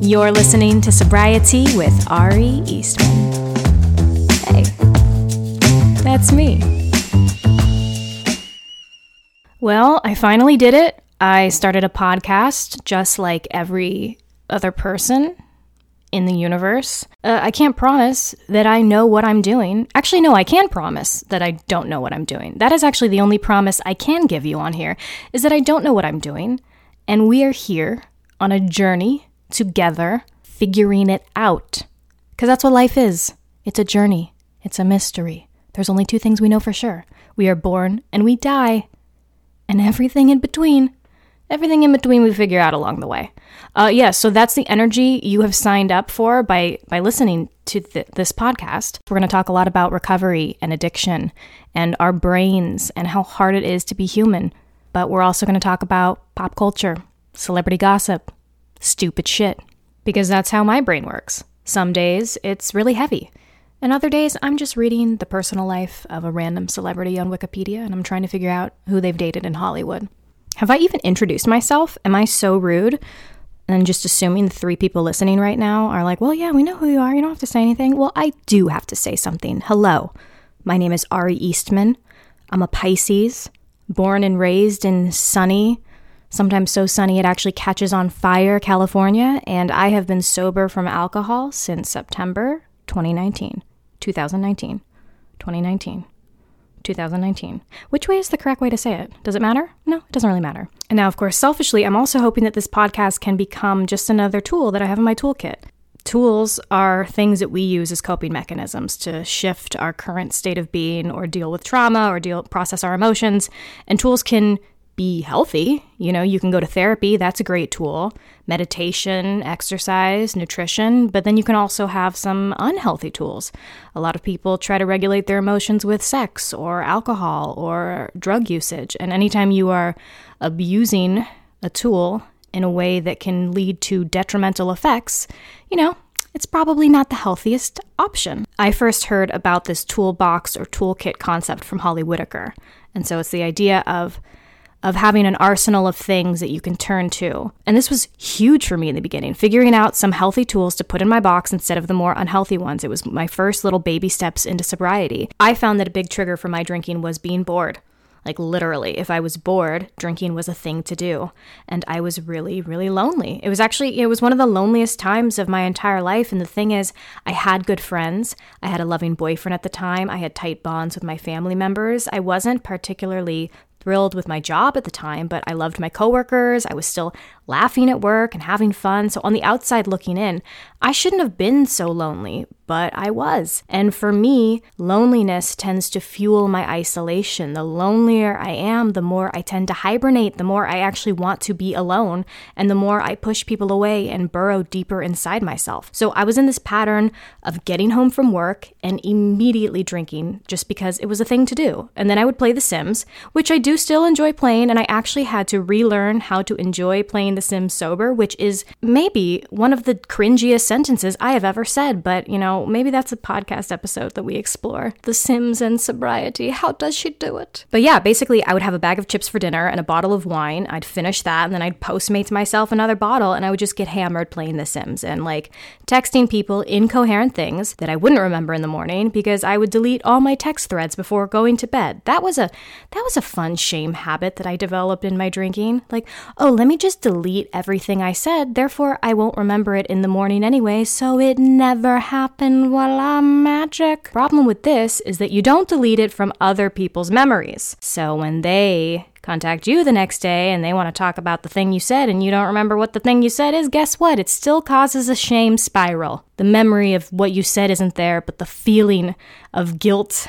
You're listening to Sobriety with Ari Eastman. Hey, that's me. Well, I finally did it. I started a podcast just like every other person in the universe. Uh, I can't promise that I know what I'm doing. Actually, no, I can promise that I don't know what I'm doing. That is actually the only promise I can give you on here is that I don't know what I'm doing. And we are here on a journey together, figuring it out. Because that's what life is it's a journey, it's a mystery. There's only two things we know for sure we are born and we die. And everything in between everything in between we figure out along the way. Uh, yeah, so that's the energy you have signed up for by by listening to th- this podcast. We're going to talk a lot about recovery and addiction and our brains and how hard it is to be human. But we're also going to talk about pop culture, celebrity gossip, stupid shit, because that's how my brain works. Some days it's really heavy. And other days, I'm just reading the personal life of a random celebrity on Wikipedia and I'm trying to figure out who they've dated in Hollywood. Have I even introduced myself? Am I so rude? And just assuming the three people listening right now are like, well, yeah, we know who you are. You don't have to say anything. Well, I do have to say something. Hello. My name is Ari Eastman. I'm a Pisces, born and raised in sunny, sometimes so sunny it actually catches on fire, California. And I have been sober from alcohol since September 2019. 2019. 2019. 2019. Which way is the correct way to say it? Does it matter? No, it doesn't really matter. And now, of course, selfishly, I'm also hoping that this podcast can become just another tool that I have in my toolkit. Tools are things that we use as coping mechanisms to shift our current state of being or deal with trauma or deal process our emotions. And tools can be healthy. You know, you can go to therapy, that's a great tool. Meditation, exercise, nutrition, but then you can also have some unhealthy tools. A lot of people try to regulate their emotions with sex or alcohol or drug usage. And anytime you are abusing a tool in a way that can lead to detrimental effects, you know, it's probably not the healthiest option. I first heard about this toolbox or toolkit concept from Holly Whitaker. And so it's the idea of of having an arsenal of things that you can turn to. And this was huge for me in the beginning, figuring out some healthy tools to put in my box instead of the more unhealthy ones. It was my first little baby steps into sobriety. I found that a big trigger for my drinking was being bored. Like literally, if I was bored, drinking was a thing to do. And I was really, really lonely. It was actually, it was one of the loneliest times of my entire life. And the thing is, I had good friends. I had a loving boyfriend at the time. I had tight bonds with my family members. I wasn't particularly thrilled with my job at the time, but I loved my coworkers. I was still laughing at work and having fun. So on the outside looking in, I shouldn't have been so lonely, but I was. And for me, loneliness tends to fuel my isolation. The lonelier I am, the more I tend to hibernate, the more I actually want to be alone, and the more I push people away and burrow deeper inside myself. So I was in this pattern of getting home from work and immediately drinking just because it was a thing to do. And then I would play The Sims, which I do still enjoy playing, and I actually had to relearn how to enjoy playing The Sims sober, which is maybe one of the cringiest sentences I have ever said, but you know, maybe that's a podcast episode that we explore. The Sims and sobriety. How does she do it? But yeah, basically, I would have a bag of chips for dinner and a bottle of wine. I'd finish that, and then I'd postmate myself another bottle, and I would just get hammered playing The Sims and like texting people incoherent things that I wouldn't remember in the morning because I would delete all my text threads before going to bed. That was a that was a fun shame habit that I developed in my drinking. Like, oh, let me just delete everything I said, therefore I won't remember it in the morning anyway, so it never happened voila, magic. Problem with this is that you don't delete it from other people's memories. So when they contact you the next day and they want to talk about the thing you said and you don't remember what the thing you said is, guess what? It still causes a shame spiral. The memory of what you said isn't there, but the feeling of guilt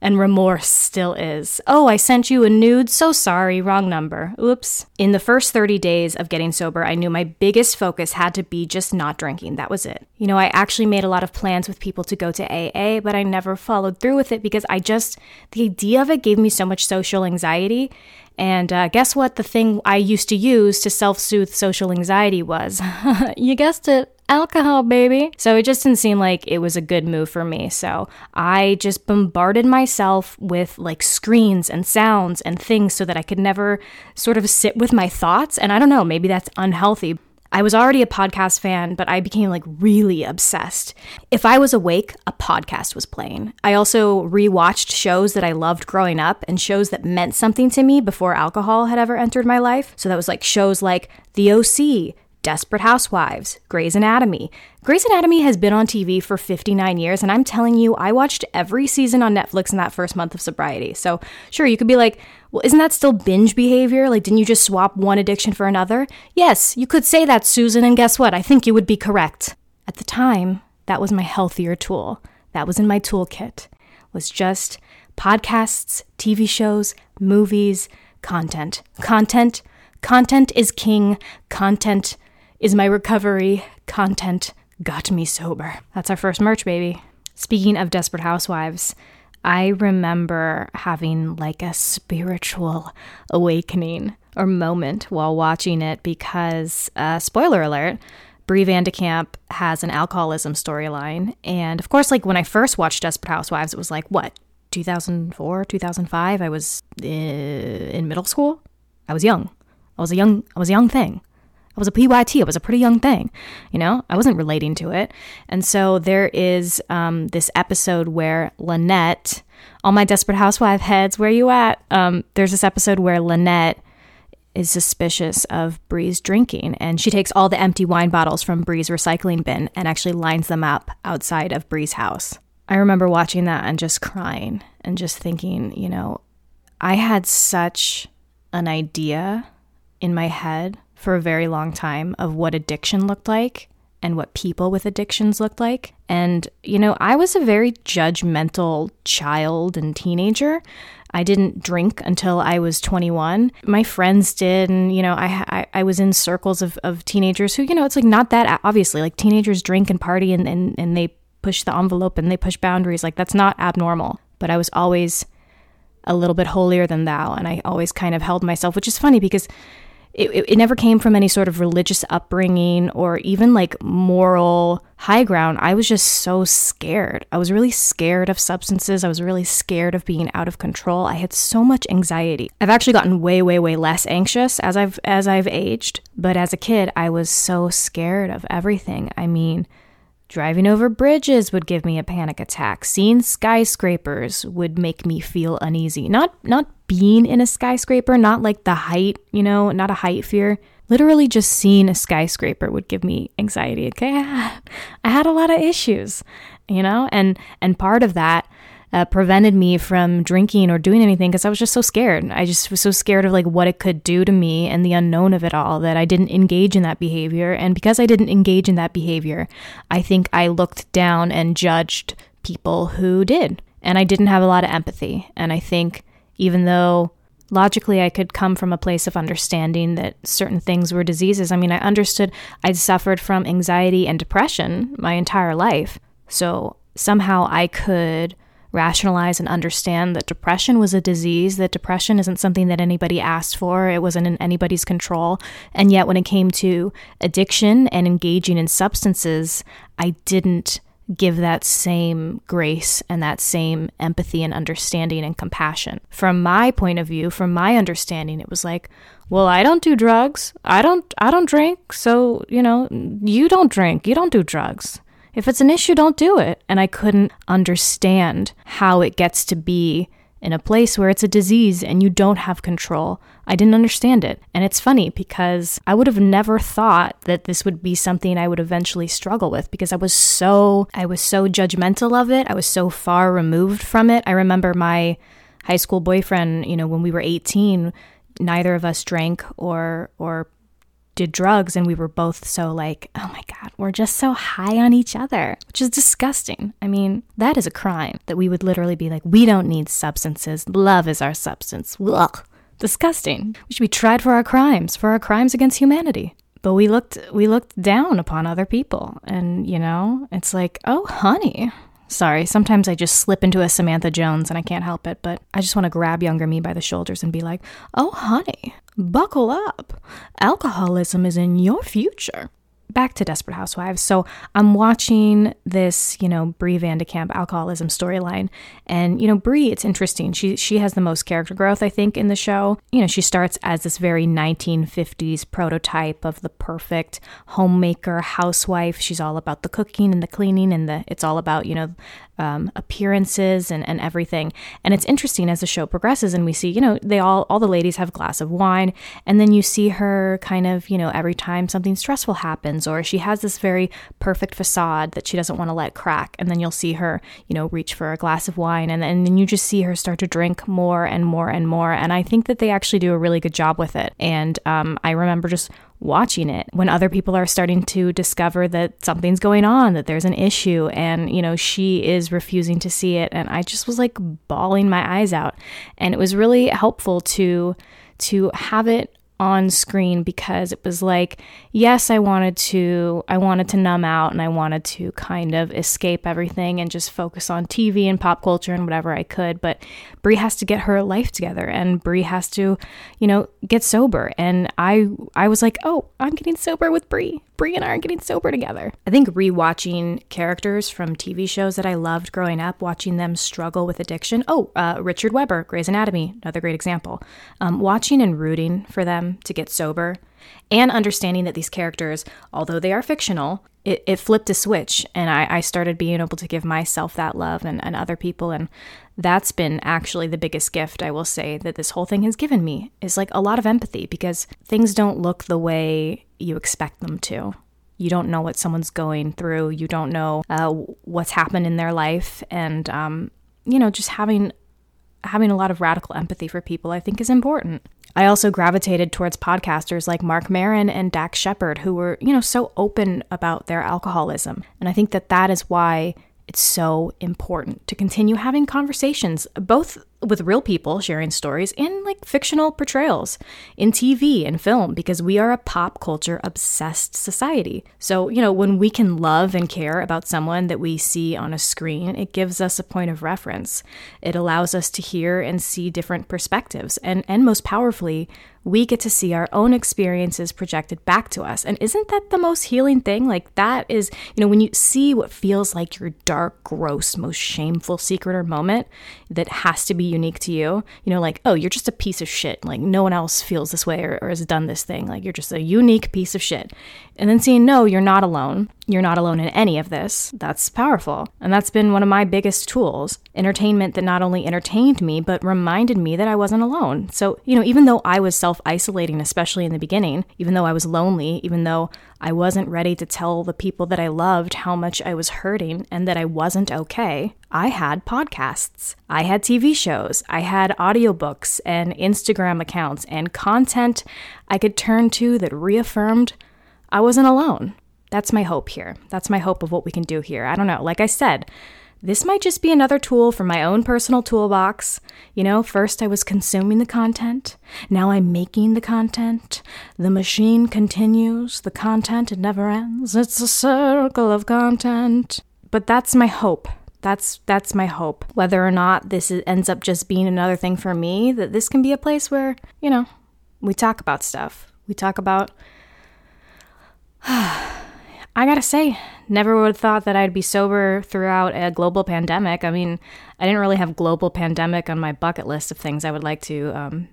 and remorse still is. Oh, I sent you a nude. So sorry, wrong number. Oops. In the first 30 days of getting sober, I knew my biggest focus had to be just not drinking. That was it. You know, I actually made a lot of plans with people to go to AA, but I never followed through with it because I just, the idea of it gave me so much social anxiety. And uh, guess what? The thing I used to use to self soothe social anxiety was you guessed it alcohol, baby. So it just didn't seem like it was a good move for me. So I just bombarded myself with like screens and sounds and things so that I could never sort of sit with my thoughts. And I don't know, maybe that's unhealthy. I was already a podcast fan, but I became like really obsessed. If I was awake, a podcast was playing. I also rewatched shows that I loved growing up and shows that meant something to me before alcohol had ever entered my life. So that was like shows like The OC, Desperate Housewives, Grey's Anatomy. Grey's Anatomy has been on TV for 59 years, and I'm telling you, I watched every season on Netflix in that first month of sobriety. So, sure, you could be like, well, isn't that still binge behavior? Like, didn't you just swap one addiction for another? Yes, you could say that, Susan, and guess what? I think you would be correct. At the time, that was my healthier tool. That was in my toolkit. Was just podcasts, TV shows, movies, content. Content. Content is king. Content is my recovery. Content got me sober. That's our first merch, baby. Speaking of Desperate Housewives, I remember having like a spiritual awakening or moment while watching it because, uh, spoiler alert, Bree Van de Kamp has an alcoholism storyline. And of course, like when I first watched Desperate Housewives, it was like, what, 2004, 2005? I was uh, in middle school. I was young. I was a young, I was a young thing. I was a PYT. It was a pretty young thing, you know. I wasn't relating to it, and so there is um, this episode where Lynette, all my Desperate Housewife heads, where you at? Um, there's this episode where Lynette is suspicious of Bree's drinking, and she takes all the empty wine bottles from Bree's recycling bin and actually lines them up outside of Bree's house. I remember watching that and just crying and just thinking, you know, I had such an idea in my head for a very long time of what addiction looked like and what people with addictions looked like. And, you know, I was a very judgmental child and teenager. I didn't drink until I was 21. My friends did, and you know, I I, I was in circles of, of teenagers who, you know, it's like not that obviously. Like teenagers drink and party and, and, and they push the envelope and they push boundaries. Like that's not abnormal. But I was always a little bit holier than thou, and I always kind of held myself, which is funny because it, it, never came from any sort of religious upbringing or even like moral high ground. I was just so scared. I was really scared of substances. I was really scared of being out of control. I had so much anxiety. I've actually gotten way, way, way less anxious as I've as I've aged. But as a kid, I was so scared of everything. I mean, Driving over bridges would give me a panic attack. Seeing skyscrapers would make me feel uneasy. Not not being in a skyscraper, not like the height, you know, not a height fear. Literally just seeing a skyscraper would give me anxiety. Okay? I had a lot of issues, you know? And and part of that uh, prevented me from drinking or doing anything because I was just so scared. I just was so scared of like what it could do to me and the unknown of it all that I didn't engage in that behavior. And because I didn't engage in that behavior, I think I looked down and judged people who did. And I didn't have a lot of empathy. And I think even though logically I could come from a place of understanding that certain things were diseases, I mean, I understood I'd suffered from anxiety and depression my entire life. So somehow I could rationalize and understand that depression was a disease, that depression isn't something that anybody asked for, it wasn't in anybody's control. And yet, when it came to addiction and engaging in substances, I didn't give that same grace and that same empathy and understanding and compassion. From my point of view, from my understanding, it was like, well, I don't do drugs. I don't I don't drink. So, you know, you don't drink. You don't do drugs. If it's an issue, don't do it. And I couldn't understand how it gets to be in a place where it's a disease and you don't have control. I didn't understand it. And it's funny because I would have never thought that this would be something I would eventually struggle with because I was so I was so judgmental of it. I was so far removed from it. I remember my high school boyfriend, you know, when we were 18, neither of us drank or or did drugs and we were both so like, oh my God, we're just so high on each other, which is disgusting. I mean, that is a crime that we would literally be like, we don't need substances. Love is our substance. Ugh. Disgusting. We should be tried for our crimes, for our crimes against humanity. But we looked we looked down upon other people and you know, it's like, "Oh, honey, Sorry, sometimes I just slip into a Samantha Jones and I can't help it, but I just want to grab younger me by the shoulders and be like, oh, honey, buckle up. Alcoholism is in your future. Back to Desperate Housewives. So I'm watching this, you know, Bree Van de Kamp alcoholism storyline, and you know, Bree, it's interesting. She she has the most character growth, I think, in the show. You know, she starts as this very 1950s prototype of the perfect homemaker housewife. She's all about the cooking and the cleaning, and the it's all about you know um, appearances and, and everything. And it's interesting as the show progresses and we see, you know, they all, all the ladies have a glass of wine. And then you see her kind of, you know, every time something stressful happens or she has this very perfect facade that she doesn't want to let crack. And then you'll see her, you know, reach for a glass of wine. And, and then you just see her start to drink more and more and more. And I think that they actually do a really good job with it. And um, I remember just watching it when other people are starting to discover that something's going on, that there's an issue, and you know, she is refusing to see it. And I just was like bawling my eyes out. And it was really helpful to to have it on screen because it was like yes i wanted to i wanted to numb out and i wanted to kind of escape everything and just focus on tv and pop culture and whatever i could but bree has to get her life together and bree has to you know get sober and i i was like oh i'm getting sober with bree Bree and I are getting sober together. I think rewatching characters from TV shows that I loved growing up, watching them struggle with addiction. Oh, uh, Richard Webber, Grey's Anatomy, another great example. Um, watching and rooting for them to get sober and understanding that these characters, although they are fictional, it, it flipped a switch and I, I, started being able to give myself that love and, and other people. And that's been actually the biggest gift I will say that this whole thing has given me is like a lot of empathy because things don't look the way you expect them to. You don't know what someone's going through. You don't know uh, what's happened in their life, and um, you know, just having having a lot of radical empathy for people, I think, is important. I also gravitated towards podcasters like Marc Maron and Dax Shepard, who were, you know, so open about their alcoholism. And I think that that is why it's so important to continue having conversations, both with real people sharing stories and like fictional portrayals in TV and film because we are a pop culture obsessed society. So, you know, when we can love and care about someone that we see on a screen, it gives us a point of reference. It allows us to hear and see different perspectives. And, and most powerfully, we get to see our own experiences projected back to us. And isn't that the most healing thing? Like, that is, you know, when you see what feels like your dark, gross, most shameful secret or moment that has to be unique to you, you know, like, oh, you're just a piece of shit. Like, no one else feels this way or, or has done this thing. Like, you're just a unique piece of shit. And then seeing, no, you're not alone. You're not alone in any of this. That's powerful. And that's been one of my biggest tools. Entertainment that not only entertained me, but reminded me that I wasn't alone. So, you know, even though I was self isolating, especially in the beginning, even though I was lonely, even though I wasn't ready to tell the people that I loved how much I was hurting and that I wasn't okay, I had podcasts. I had TV shows. I had audiobooks and Instagram accounts and content I could turn to that reaffirmed I wasn't alone. That's my hope here. That's my hope of what we can do here. I don't know. Like I said, this might just be another tool for my own personal toolbox. You know, first I was consuming the content, now I'm making the content. The machine continues, the content it never ends. It's a circle of content. But that's my hope. That's that's my hope. Whether or not this is, ends up just being another thing for me, that this can be a place where, you know, we talk about stuff. We talk about I gotta say, never would have thought that I'd be sober throughout a global pandemic. I mean, I didn't really have global pandemic on my bucket list of things I would like to um,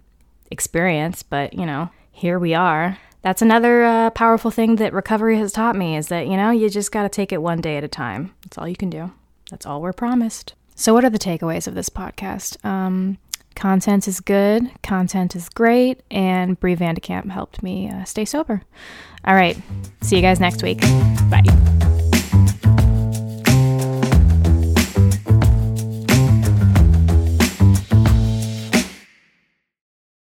experience, but you know, here we are. That's another uh, powerful thing that recovery has taught me is that, you know, you just gotta take it one day at a time. That's all you can do. That's all we're promised. So, what are the takeaways of this podcast? Um, content is good, content is great, and Bree Van de Kamp helped me uh, stay sober. All right. See you guys next week. Bye.